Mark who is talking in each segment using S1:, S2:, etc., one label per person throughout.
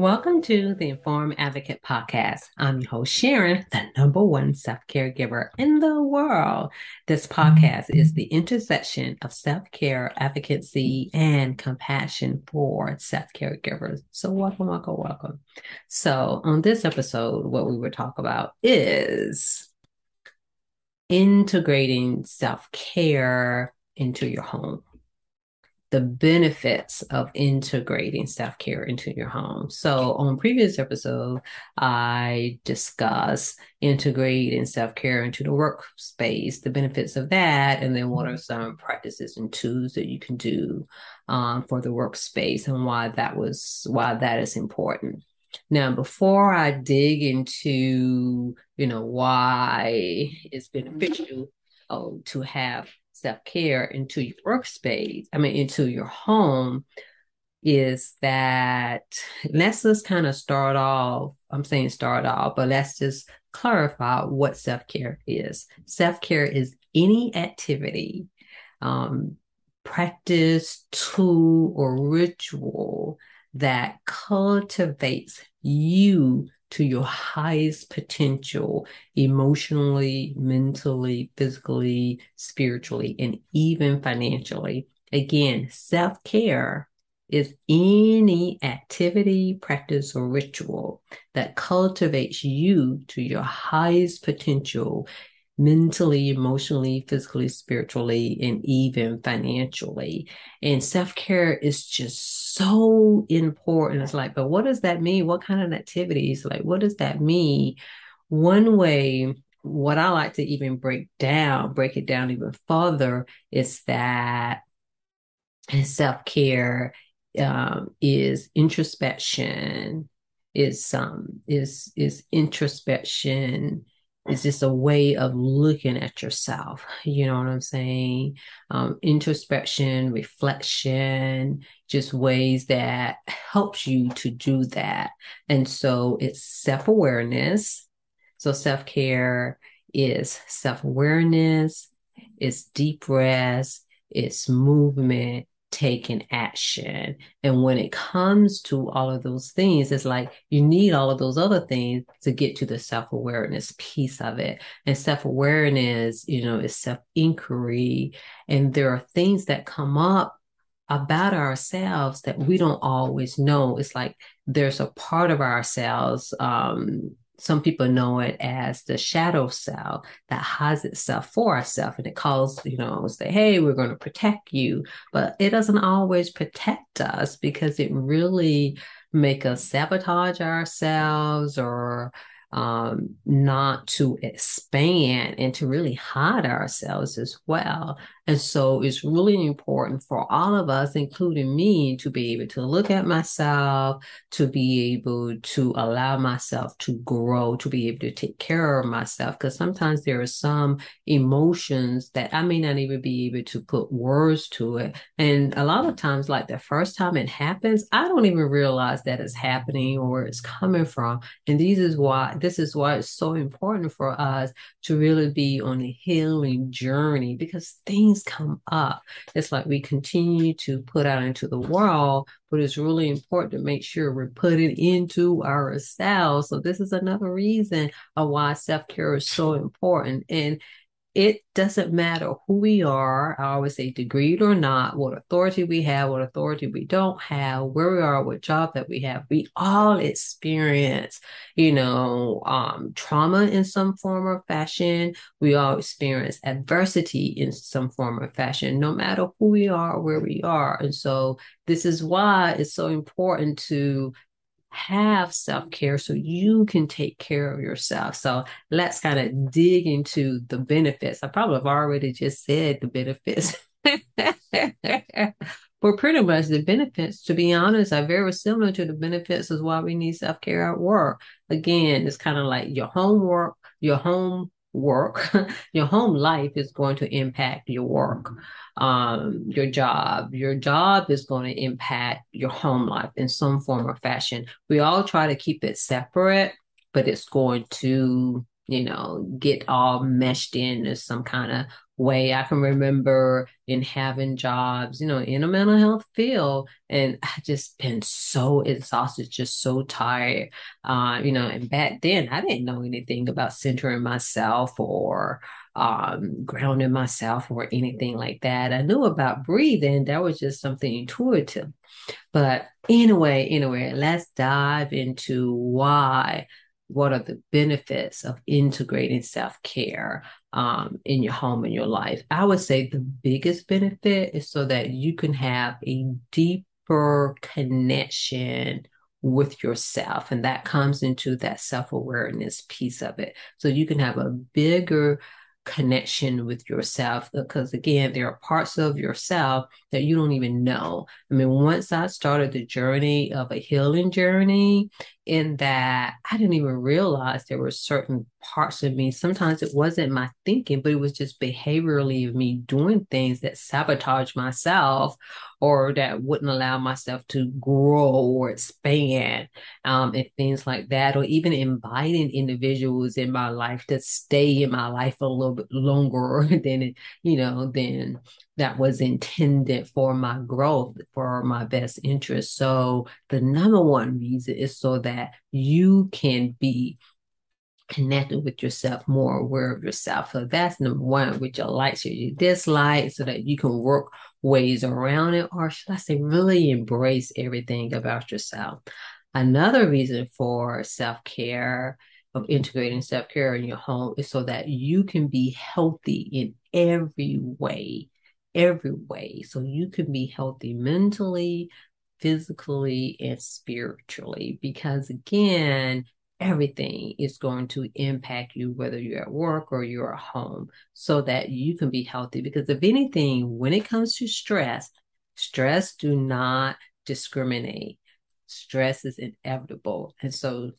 S1: Welcome to the Informed Advocate Podcast. I'm your host, Sharon, the number one self caregiver in the world. This podcast is the intersection of self care, advocacy, and compassion for self caregivers. So, welcome, welcome, welcome. So, on this episode, what we will talk about is integrating self care into your home the benefits of integrating self-care into your home. So on previous episode, I discussed integrating self-care into the workspace, the benefits of that, and then what are some practices and tools that you can do um, for the workspace and why that was why that is important. Now, before I dig into, you know, why it's beneficial oh, to have self care into your workspace, I mean, into your home, is that let's just kind of start off. I'm saying start off, but let's just clarify what self care is. Self care is any activity, um, practice, tool, or ritual that cultivates you to your highest potential emotionally, mentally, physically, spiritually, and even financially. Again, self care is any activity, practice, or ritual that cultivates you to your highest potential mentally, emotionally, physically, spiritually, and even financially. And self care is just so important. It's like, but what does that mean? What kind of activities? Like, what does that mean? One way, what I like to even break down, break it down even further, is that self care um, is introspection, is um is is introspection it's just a way of looking at yourself. You know what I'm saying? Um, introspection, reflection, just ways that helps you to do that. And so it's self awareness. So self care is self awareness, it's deep rest, it's movement, taking action. And when it comes to all of those things, it's like you need all of those other things to get to the self awareness piece of it. And self awareness, you know, is self inquiry. And there are things that come up about ourselves that we don't always know. It's like there's a part of ourselves um, some people know it as the shadow self that hides itself for ourselves and it calls you know say hey we're going to protect you. But it doesn't always protect us because it really make us sabotage ourselves or um, not to expand and to really hide ourselves as well. And so it's really important for all of us, including me, to be able to look at myself, to be able to allow myself to grow, to be able to take care of myself. Because sometimes there are some emotions that I may not even be able to put words to it. And a lot of times, like the first time it happens, I don't even realize that it's happening or it's coming from. And this is why this is why it's so important for us to really be on a healing journey because things come up. It's like we continue to put out into the world, but it's really important to make sure we're putting into ourselves. So this is another reason of why self-care is so important. And it doesn't matter who we are. I always say degreed or not, what authority we have, what authority we don't have, where we are, what job that we have. We all experience, you know, um, trauma in some form or fashion. We all experience adversity in some form or fashion, no matter who we are or where we are. And so this is why it's so important to have self care so you can take care of yourself. So let's kind of dig into the benefits. I probably have already just said the benefits. but pretty much the benefits, to be honest, are very similar to the benefits as why we need self care at work. Again, it's kind of like your homework, your home work, your home life is going to impact your work um, your job. Your job is going to impact your home life in some form or fashion. We all try to keep it separate, but it's going to you know, get all meshed into some kind of way. I can remember in having jobs, you know, in a mental health field, and I just been so exhausted, just so tired. Uh, you know, and back then I didn't know anything about centering myself or um, grounding myself or anything like that. I knew about breathing. That was just something intuitive. But anyway, anyway, let's dive into why what are the benefits of integrating self-care um, in your home and your life? I would say the biggest benefit is so that you can have a deeper connection with yourself and that comes into that self-awareness piece of it. So you can have a bigger connection with yourself because again there are parts of yourself that you don't even know. I mean once i started the journey of a healing journey in that i didn't even realize there were certain parts of me. Sometimes it wasn't my thinking but it was just behaviorally of me doing things that sabotage myself or that wouldn't allow myself to grow or expand um, and things like that, or even inviting individuals in my life to stay in my life a little bit longer than you know, than that was intended for my growth, for my best interest. So the number one reason is so that you can be connected with yourself, more aware of yourself. So that's number one, with your likes or your dislikes, so that you can work ways around it, or should I say, really embrace everything about yourself. Another reason for self care, of integrating self care in your home, is so that you can be healthy in every way, every way. So you can be healthy mentally, physically, and spiritually. Because again, everything is going to impact you, whether you're at work or you're at home, so that you can be healthy. Because if anything, when it comes to stress, stress do not discriminate. Stress is inevitable. And so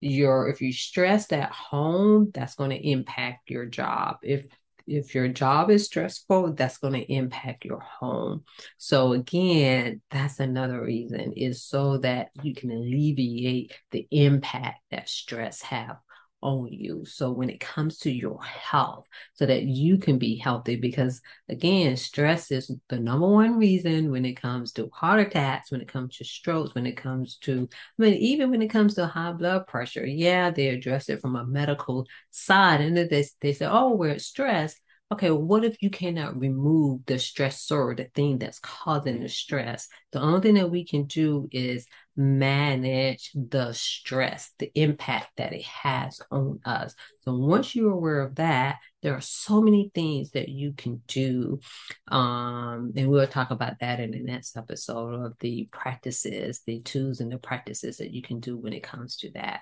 S1: your if you're stressed at home, that's going to impact your job. If if your job is stressful, that's going to impact your home. So again, that's another reason is so that you can alleviate the impact that stress have on you. So when it comes to your health, so that you can be healthy, because again, stress is the number one reason when it comes to heart attacks, when it comes to strokes, when it comes to, I mean, even when it comes to high blood pressure. Yeah, they address it from a medical side, and they they say, oh, we're stressed. Okay, what if you cannot remove the stressor, the thing that's causing the stress? The only thing that we can do is manage the stress, the impact that it has on us. So once you're aware of that, there are so many things that you can do. Um, and we'll talk about that in the next episode of the practices, the tools and the practices that you can do when it comes to that.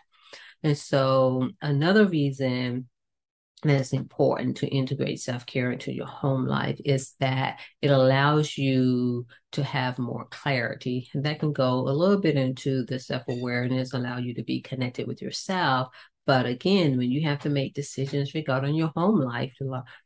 S1: And so another reason that's important to integrate self-care into your home life is that it allows you to have more clarity. And that can go a little bit into the self-awareness allow you to be connected with yourself. But again, when you have to make decisions regarding your home life,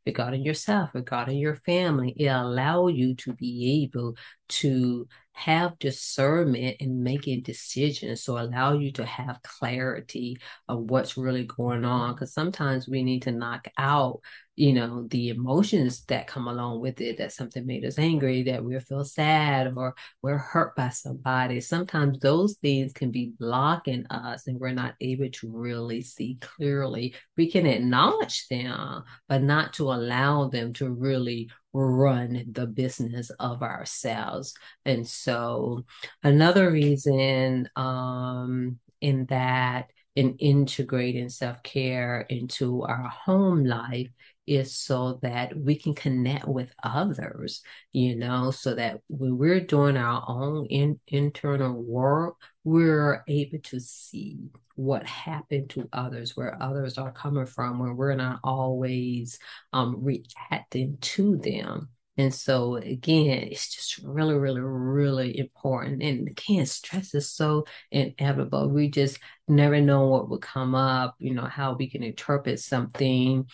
S1: regarding yourself, regarding your family, it allows you to be able to have discernment in making decisions. So allow you to have clarity of what's really going on. Because sometimes we need to knock out you know the emotions that come along with it that something made us angry that we feel sad or we're hurt by somebody sometimes those things can be blocking us and we're not able to really see clearly we can acknowledge them but not to allow them to really run the business of ourselves. And so another reason um in that in integrating self-care into our home life is so that we can connect with others, you know, so that when we're doing our own in, internal work, we're able to see what happened to others, where others are coming from, when we're not always um, reacting to them. And so again, it's just really, really, really important. And can't stress is so inevitable. We just never know what will come up, you know, how we can interpret something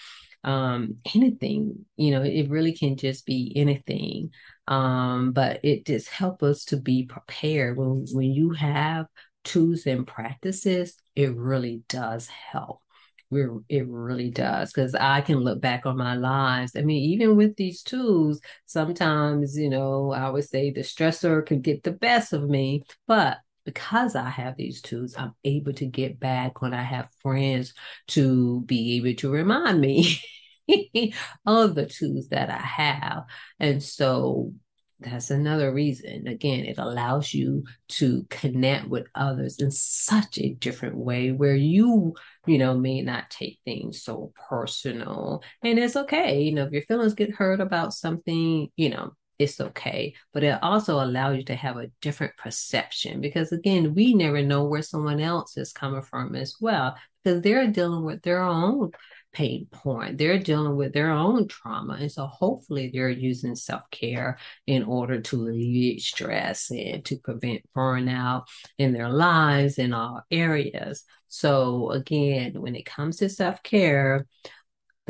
S1: um, anything. You know, it really can just be anything. Um, but it just helps us to be prepared when when you have tools and practices. It really does help. We're, it really does because I can look back on my lives. I mean, even with these tools, sometimes, you know, I would say the stressor could get the best of me, but because I have these tools, I'm able to get back when I have friends to be able to remind me of the tools that I have. And so that's another reason. Again, it allows you to connect with others in such a different way where you, you know, may not take things so personal. And it's okay. You know, if your feelings get hurt about something, you know, it's okay. But it also allows you to have a different perception because, again, we never know where someone else is coming from as well because they're dealing with their own pain point. They're dealing with their own trauma. And so hopefully they're using self care in order to alleviate stress and to prevent burnout in their lives in all areas. So, again, when it comes to self care,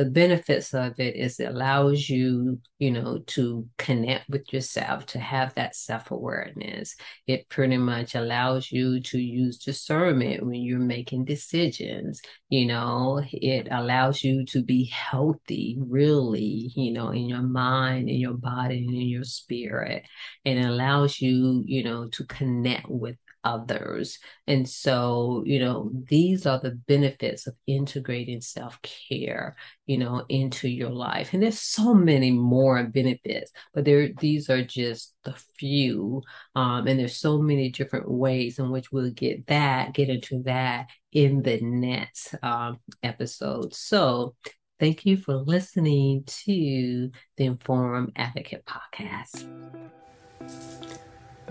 S1: the benefits of it is it allows you, you know, to connect with yourself, to have that self awareness. It pretty much allows you to use discernment when you're making decisions. You know, it allows you to be healthy, really, you know, in your mind, in your body, and in your spirit. And it allows you, you know, to connect with others. And so, you know, these are the benefits of integrating self care, you know, into your life. And there's so many more benefits, but there these are just the few. Um, and there's so many different ways in which we'll get that, get into that in the next um, episode. So thank you for listening to the Informed Advocate Podcast.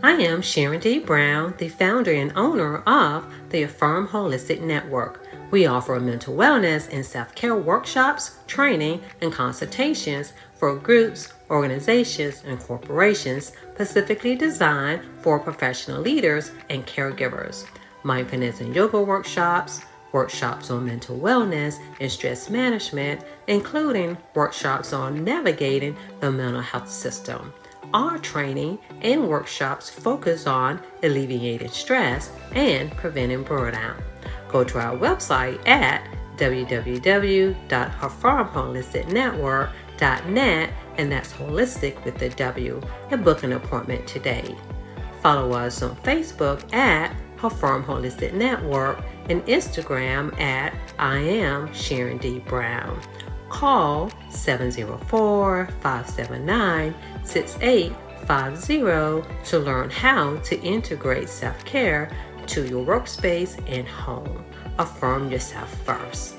S1: I am Sharon D. Brown, the founder and owner of the Affirm Holistic Network. We offer mental wellness and self care workshops, training, and consultations for groups, organizations, and corporations specifically designed for professional leaders and caregivers. Mindfulness and yoga workshops, workshops on mental wellness and stress management, including workshops on navigating the mental health system. Our training and workshops focus on alleviating stress and preventing burnout. Go to our website at www.affirmholisticnetwork.net, and that's holistic with the W, and book an appointment today. Follow us on Facebook at Affirm Holistic Network and Instagram at I am Sharon D. Brown. Call 704 579 6850 to learn how to integrate self care to your workspace and home. Affirm yourself first.